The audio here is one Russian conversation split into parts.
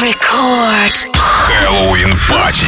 Record. Хэллоуин пати.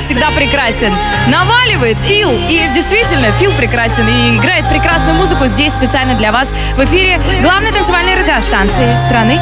как всегда, прекрасен. Наваливает Фил. И действительно, Фил прекрасен. И играет прекрасную музыку здесь специально для вас в эфире главной танцевальной радиостанции страны.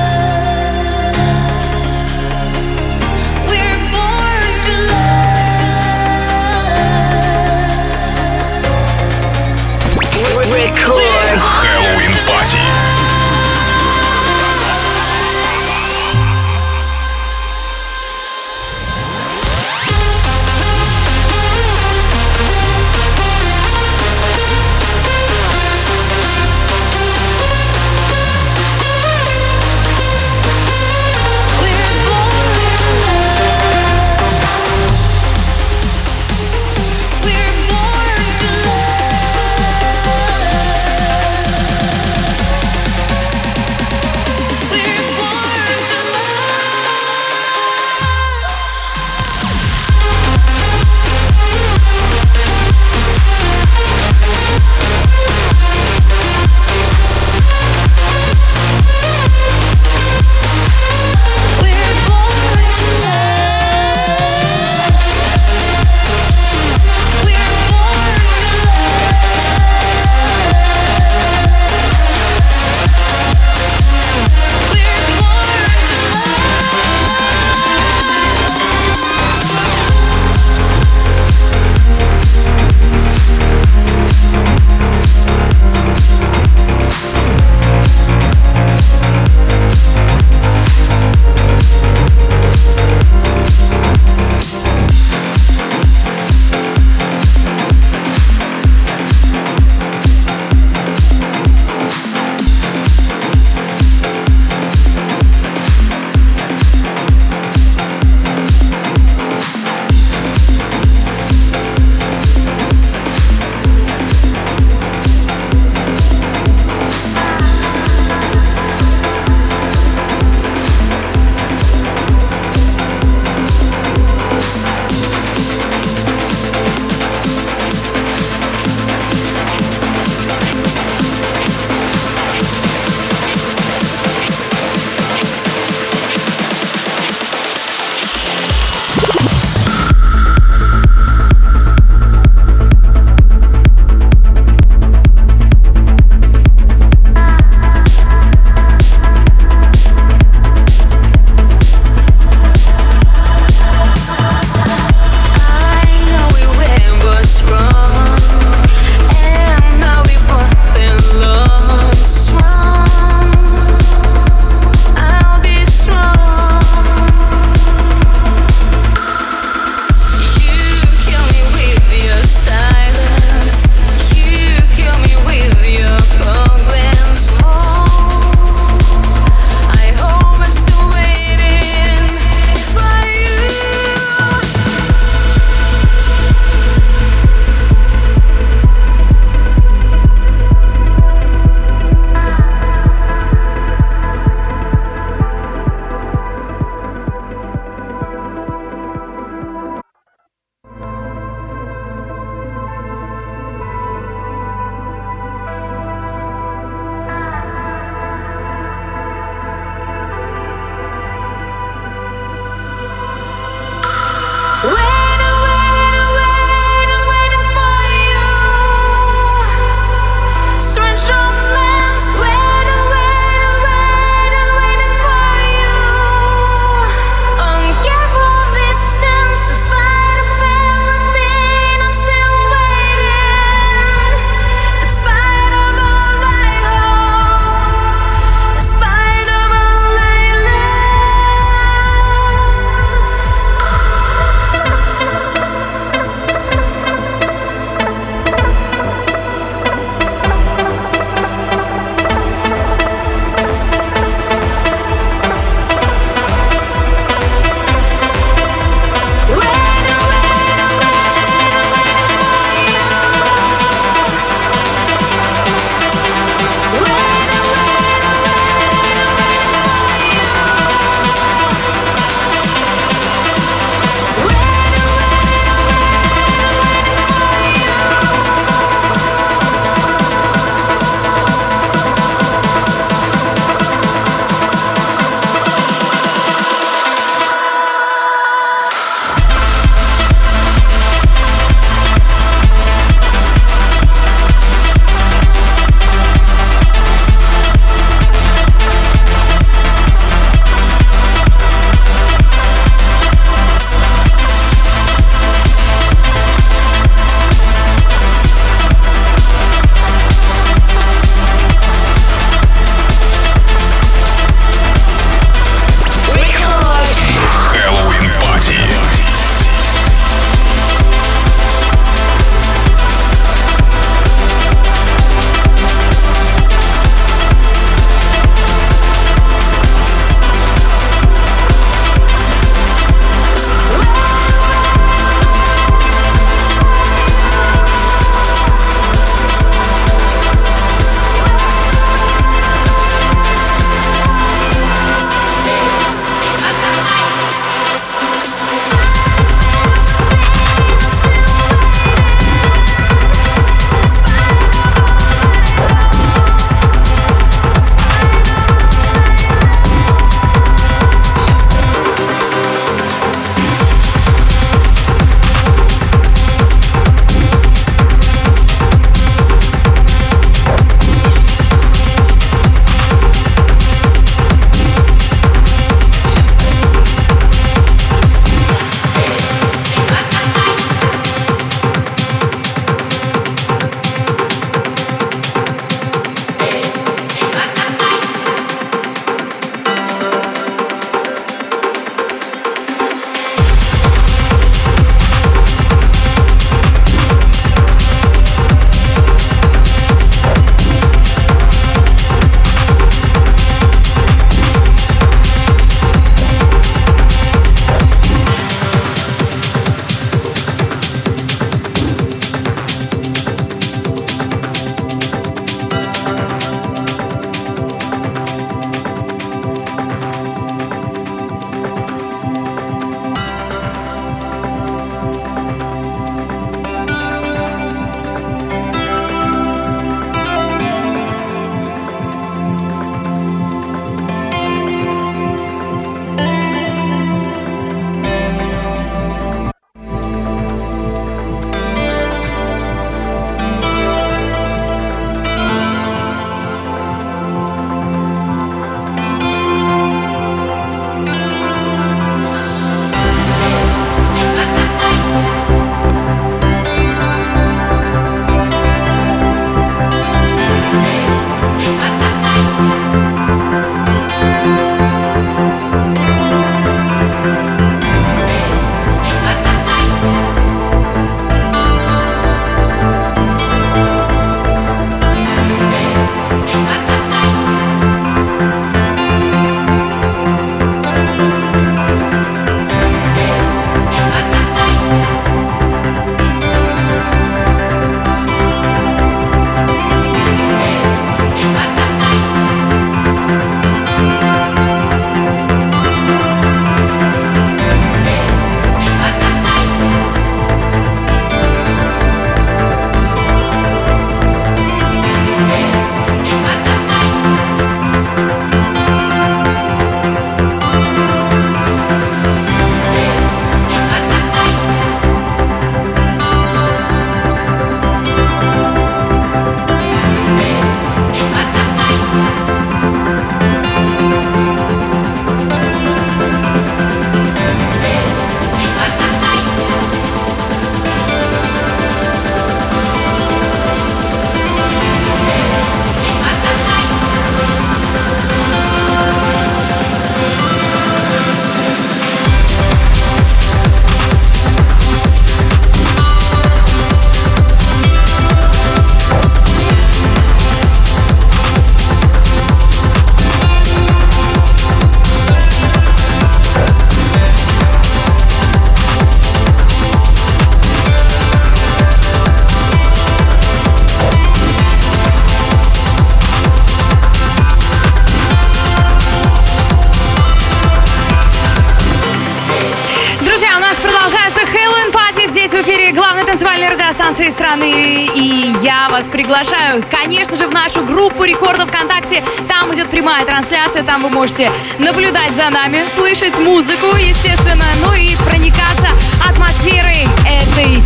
этой страны. И я вас приглашаю, конечно же, в нашу группу рекордов ВКонтакте. Там идет прямая трансляция, там вы можете наблюдать за нами, слышать музыку, естественно, ну и проникаться атмосферой этой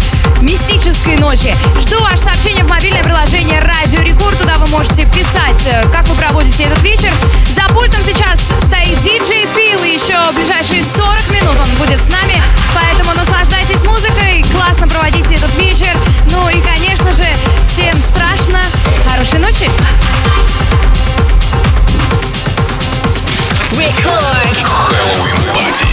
мистической ночи. Жду ваше сообщение в мобильное приложение «Радио Рекорд». Туда вы можете писать, э, как вы проводите этот вечер. За пультом сейчас стоит диджей Фил. И еще в ближайшие 40 минут он будет с нами. Поэтому наслаждайтесь музыкой, классно проводите этот вечер. Ну и, конечно же, всем страшно. Хорошей ночи! Record. Halloween Party.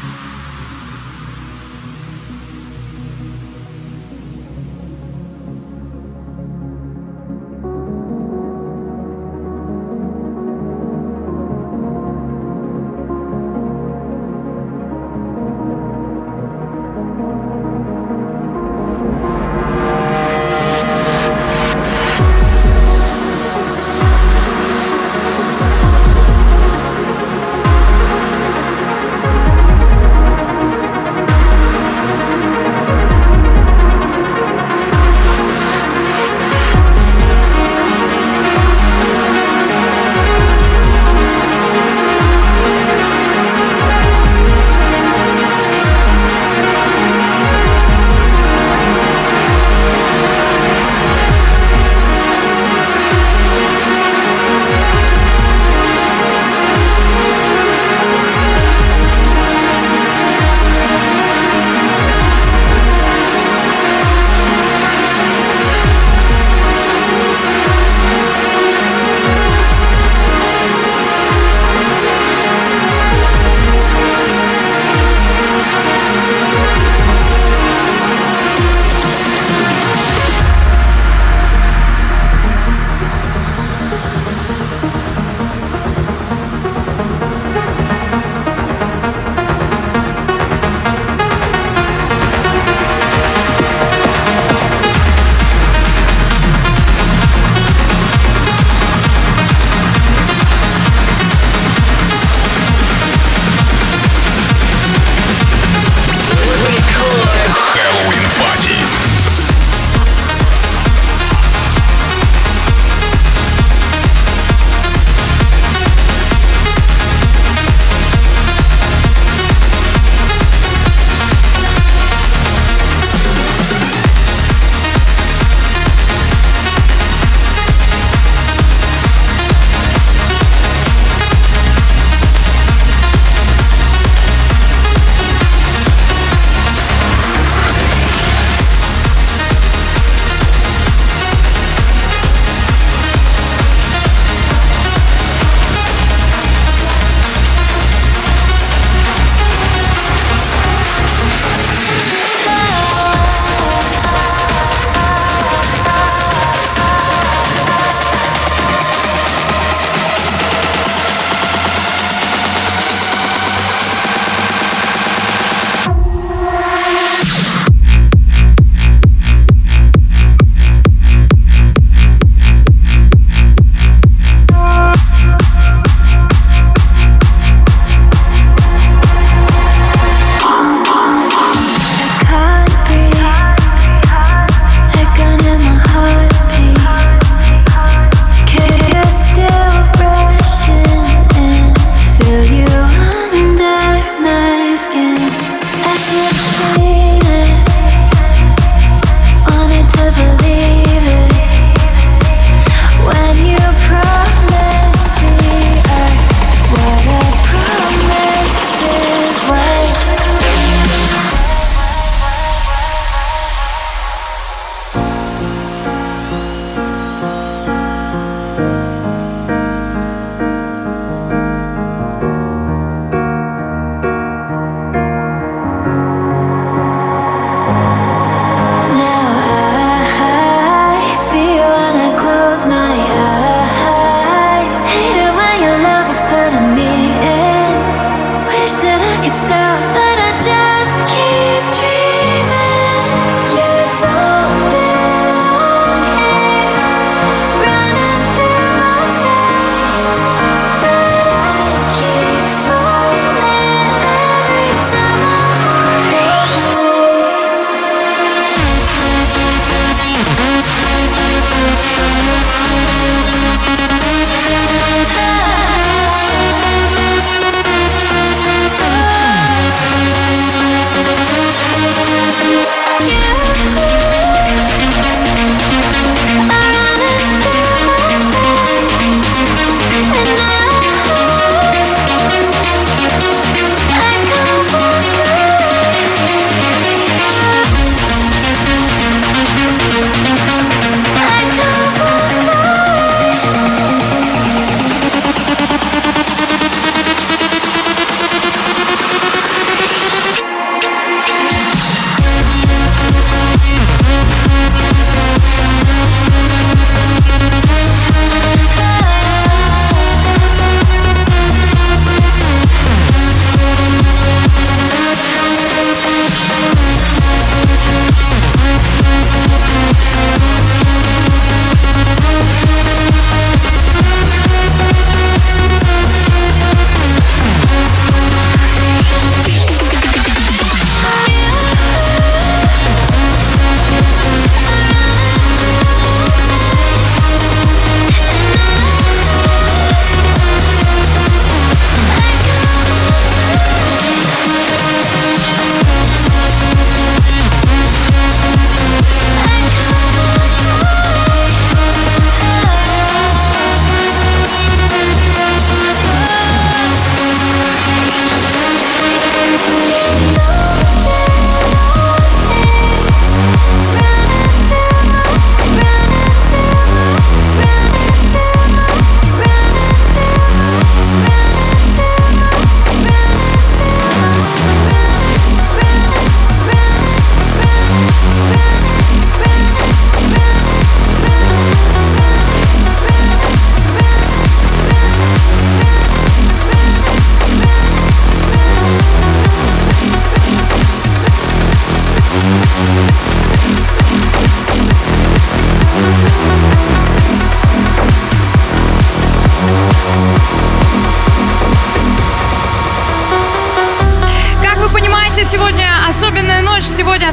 you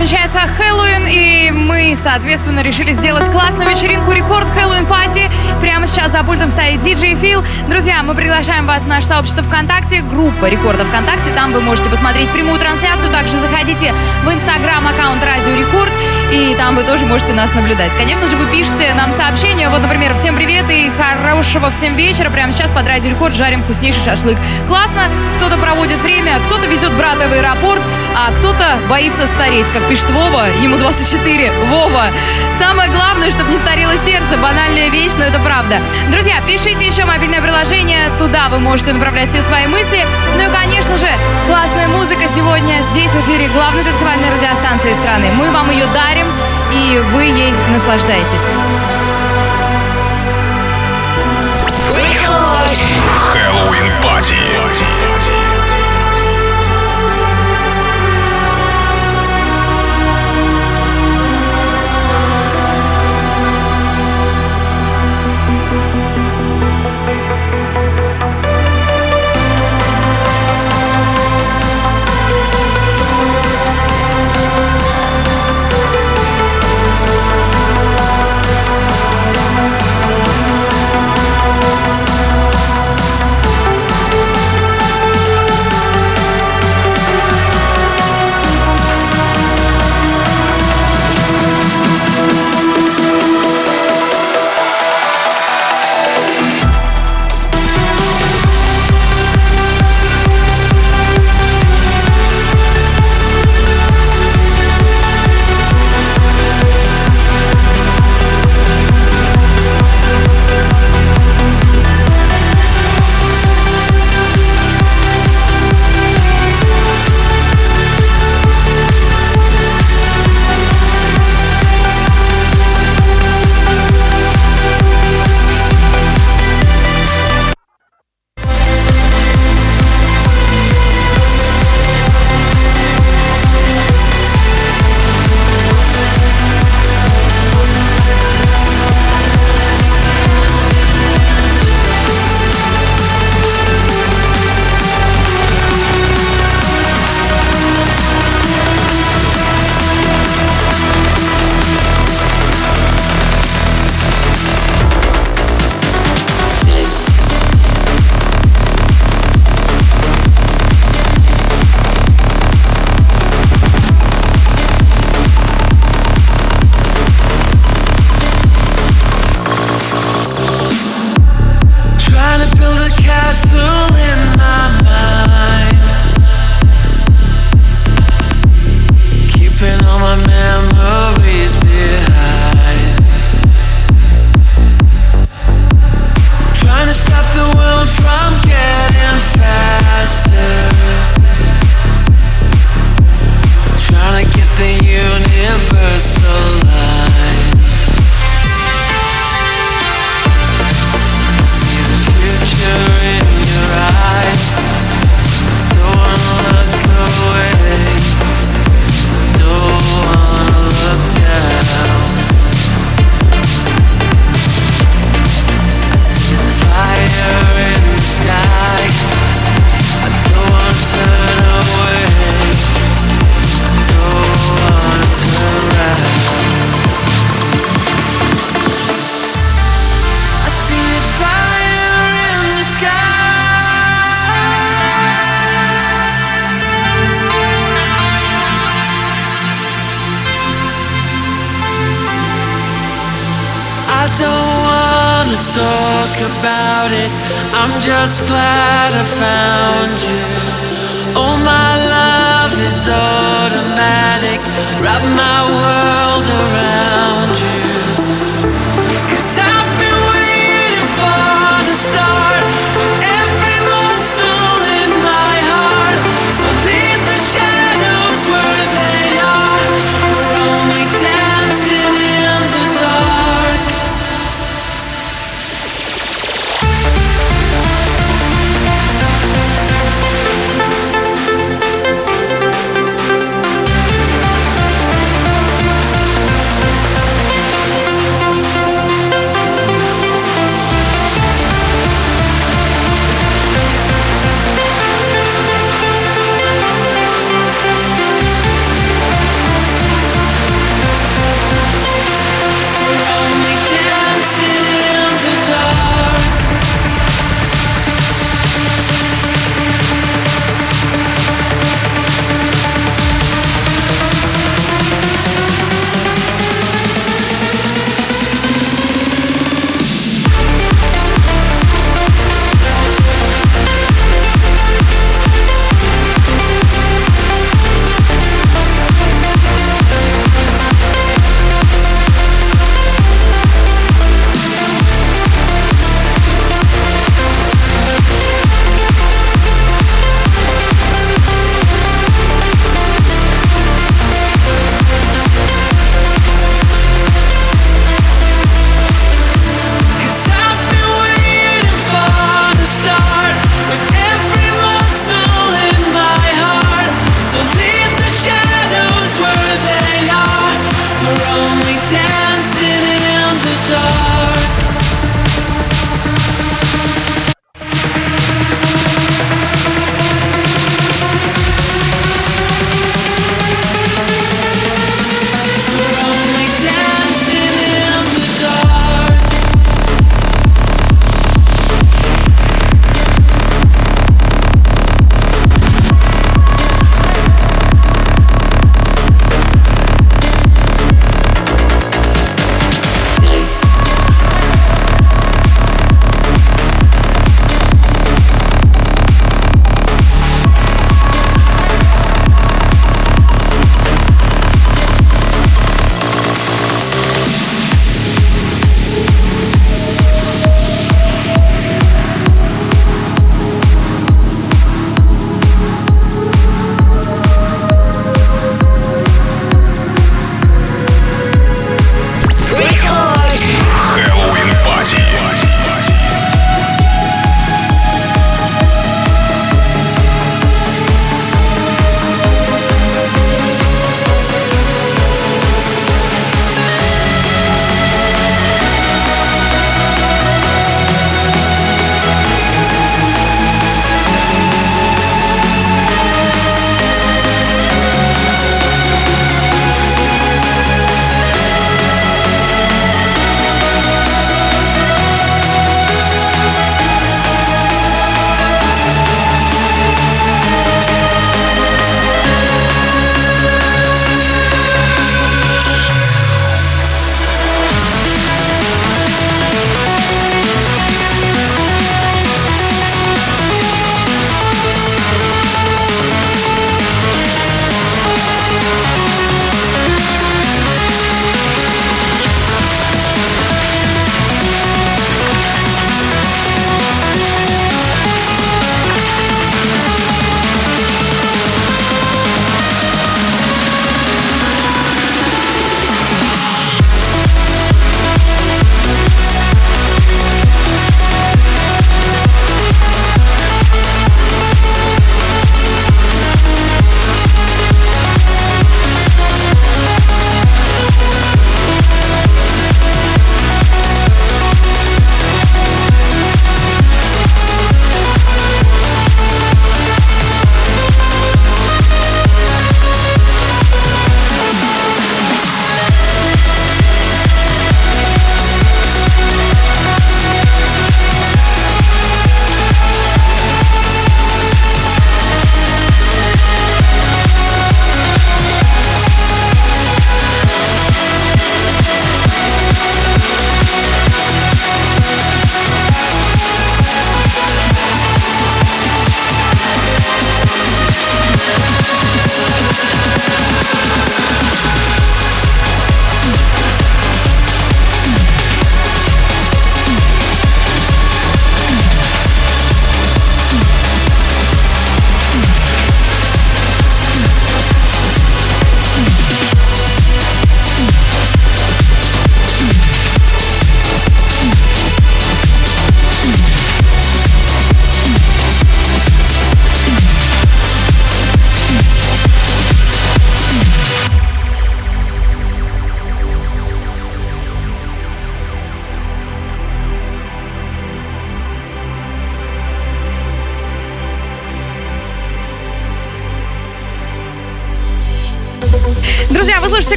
отмечается Хэллоуин, и мы, соответственно, решили сделать классную вечеринку Record Halloween Party. Прямо сейчас за пультом стоит диджей Feel. Друзья, мы приглашаем вас в наше сообщество ВКонтакте, группа рекорда ВКонтакте. Там вы можете посмотреть прямую трансляцию. Также заходите в инстаграм аккаунт Радио Рекорд, и там вы тоже можете нас наблюдать. Конечно же, вы пишете нам сообщения. Вот, например, всем привет и хорошего всем вечера. Прямо сейчас под Радио Рекорд жарим вкуснейший шашлык. Классно, кто-то проводит время, кто-то везет брата в аэропорт, а кто-то боится стареть, как пишет Вова, ему 24. Вова, самое главное, чтобы не старело сердце, банальная вещь, но это правда. Друзья, пишите еще мобильное приложение, туда вы можете направлять все свои мысли. Ну и, конечно же, классная музыка сегодня здесь в эфире главной танцевальной радиостанции страны. Мы вам ее дарим, и вы ей наслаждаетесь. Хэллоуин пати. Talk about it. I'm just glad I found you. Oh, my love is automatic. Wrap my world around you.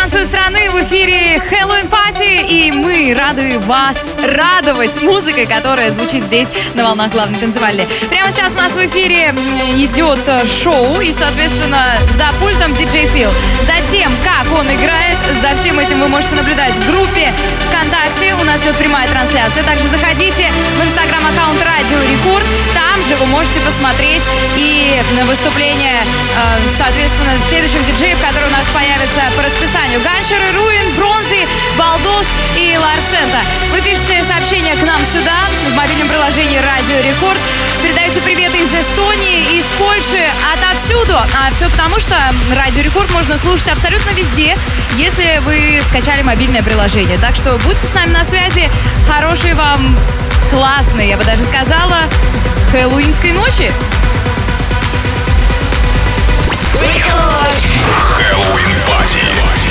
Радиостанцию страны в эфире вас радовать музыкой, которая звучит здесь на волнах главной танцевальной. Прямо сейчас у нас в эфире идет э, шоу, и, соответственно, за пультом диджей Фил. Затем, как он играет, за всем этим вы можете наблюдать в группе ВКонтакте. У нас идет прямая трансляция. Также заходите в инстаграм-аккаунт Радио Рекорд. Там же вы можете посмотреть и выступление, э, соответственно, следующих диджеев, которые у нас появятся по расписанию. Ганшеры, Руин, Бронзи, Балдос и Ларсента. Вы пишете сообщение к нам сюда, в мобильном приложении Радио Рекорд. Передаете приветы из Эстонии, из Польши, отовсюду. А все потому, что Радио Рекорд можно слушать абсолютно везде, если вы скачали мобильное приложение. Так что будьте с нами на связи. Хорошей вам классной, я бы даже сказала, хэллоуинской ночи. Хэллоуин Пати.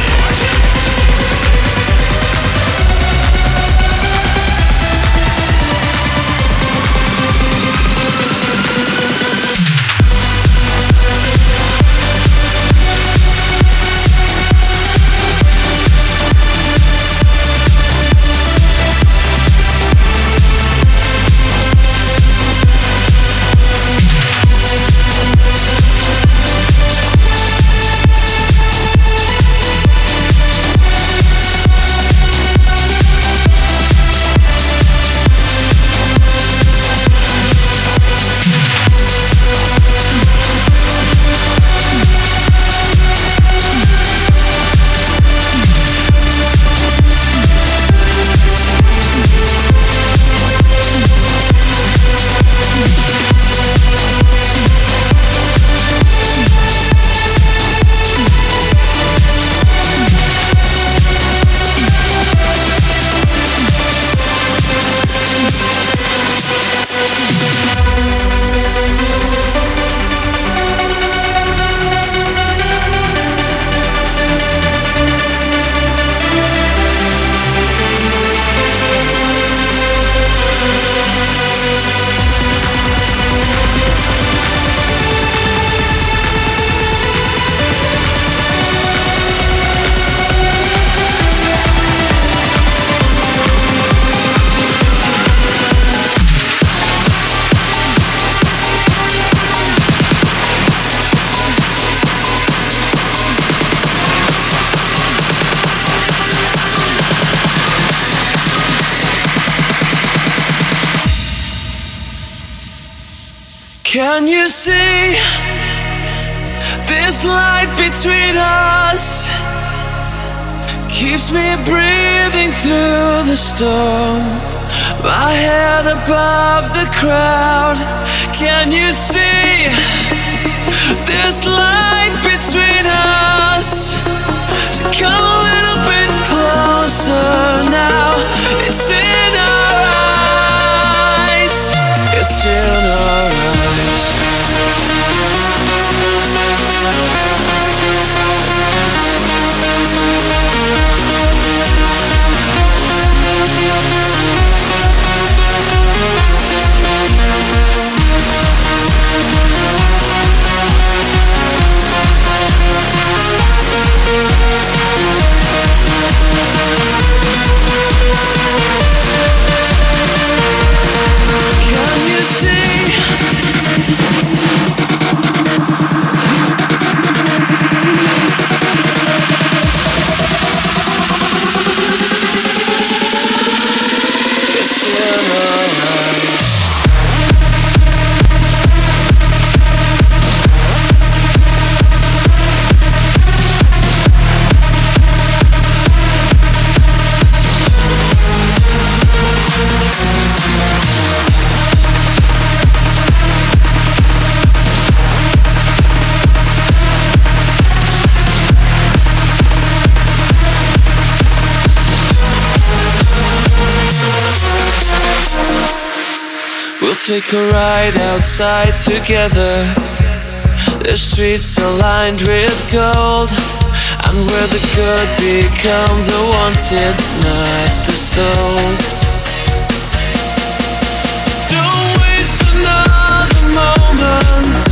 Can you see this light between us? Keeps me breathing through the storm. My head above the crowd. Can you see this light between us? So come a little bit closer now. It's in our eyes. It's in see? Take a ride outside together. The streets are lined with gold. And where the good become the wanted, not the soul. Don't waste another moment.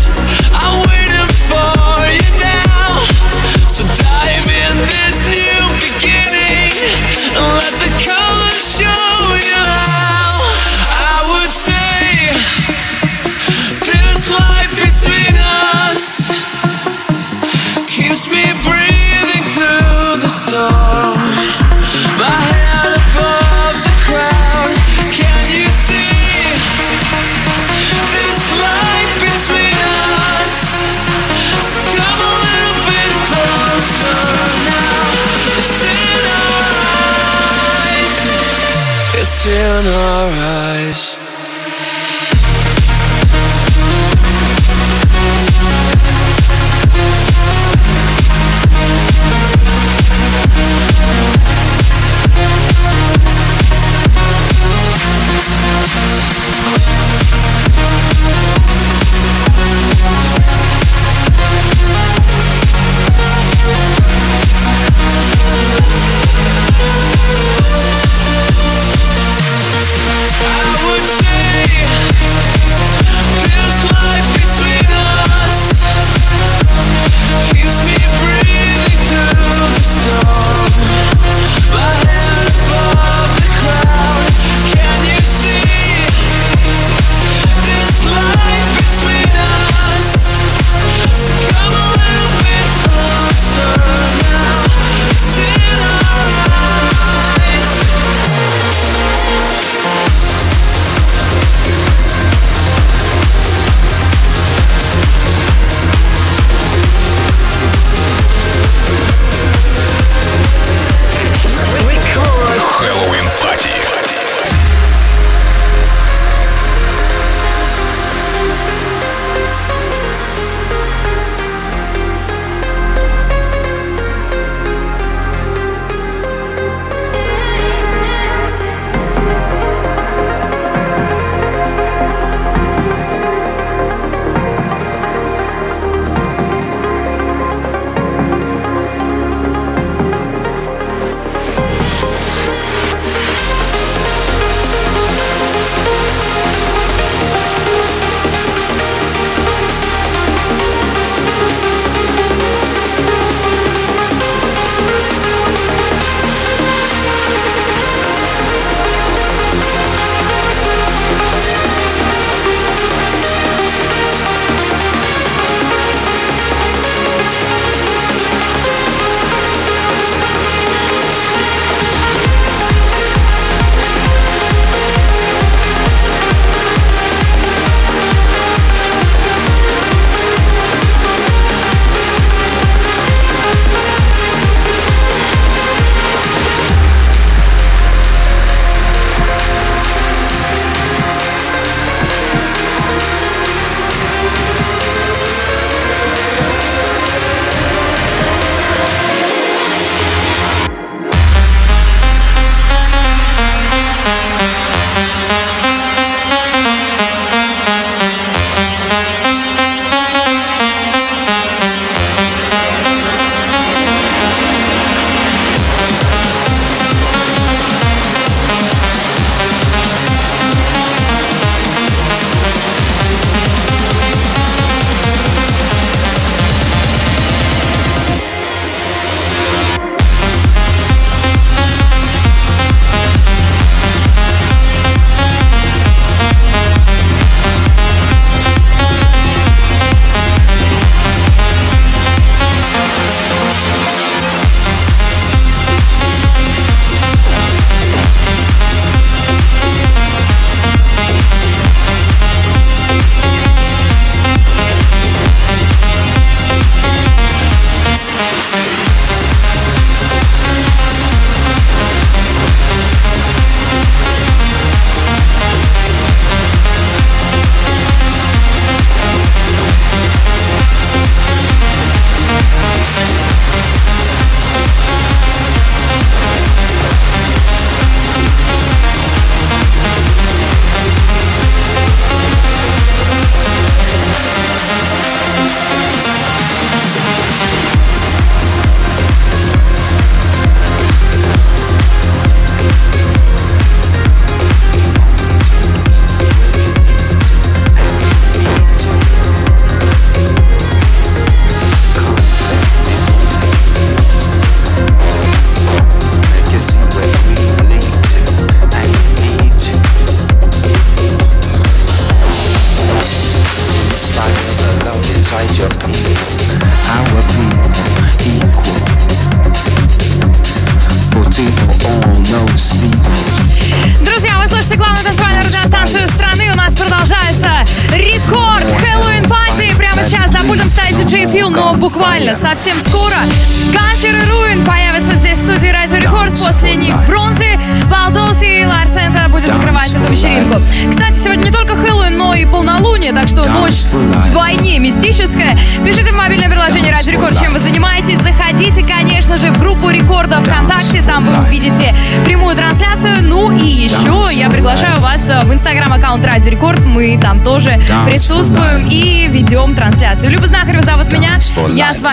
совсем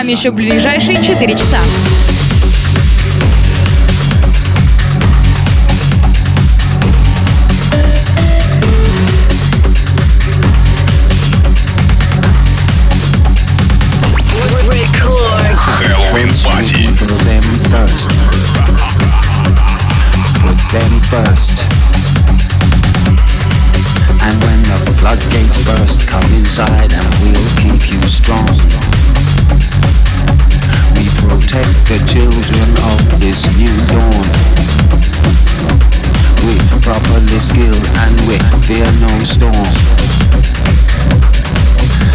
вами еще ближайшие 4 часа. of this new dawn. We properly skilled and we fear no storm.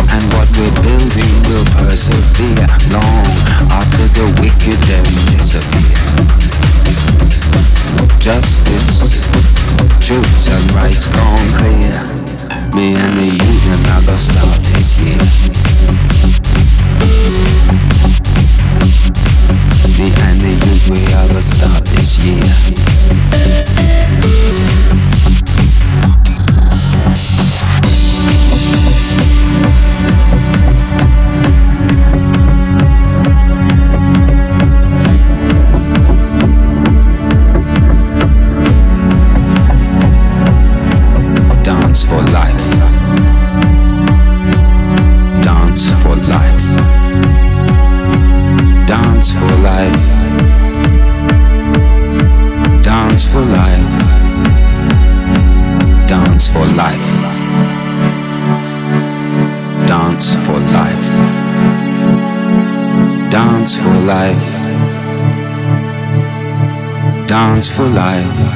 And what we're building will persevere long after the wicked then disappear. Justice, truth and rights gone clear. Me and the union are the start this year. We and the youth, we are the star this year. for life.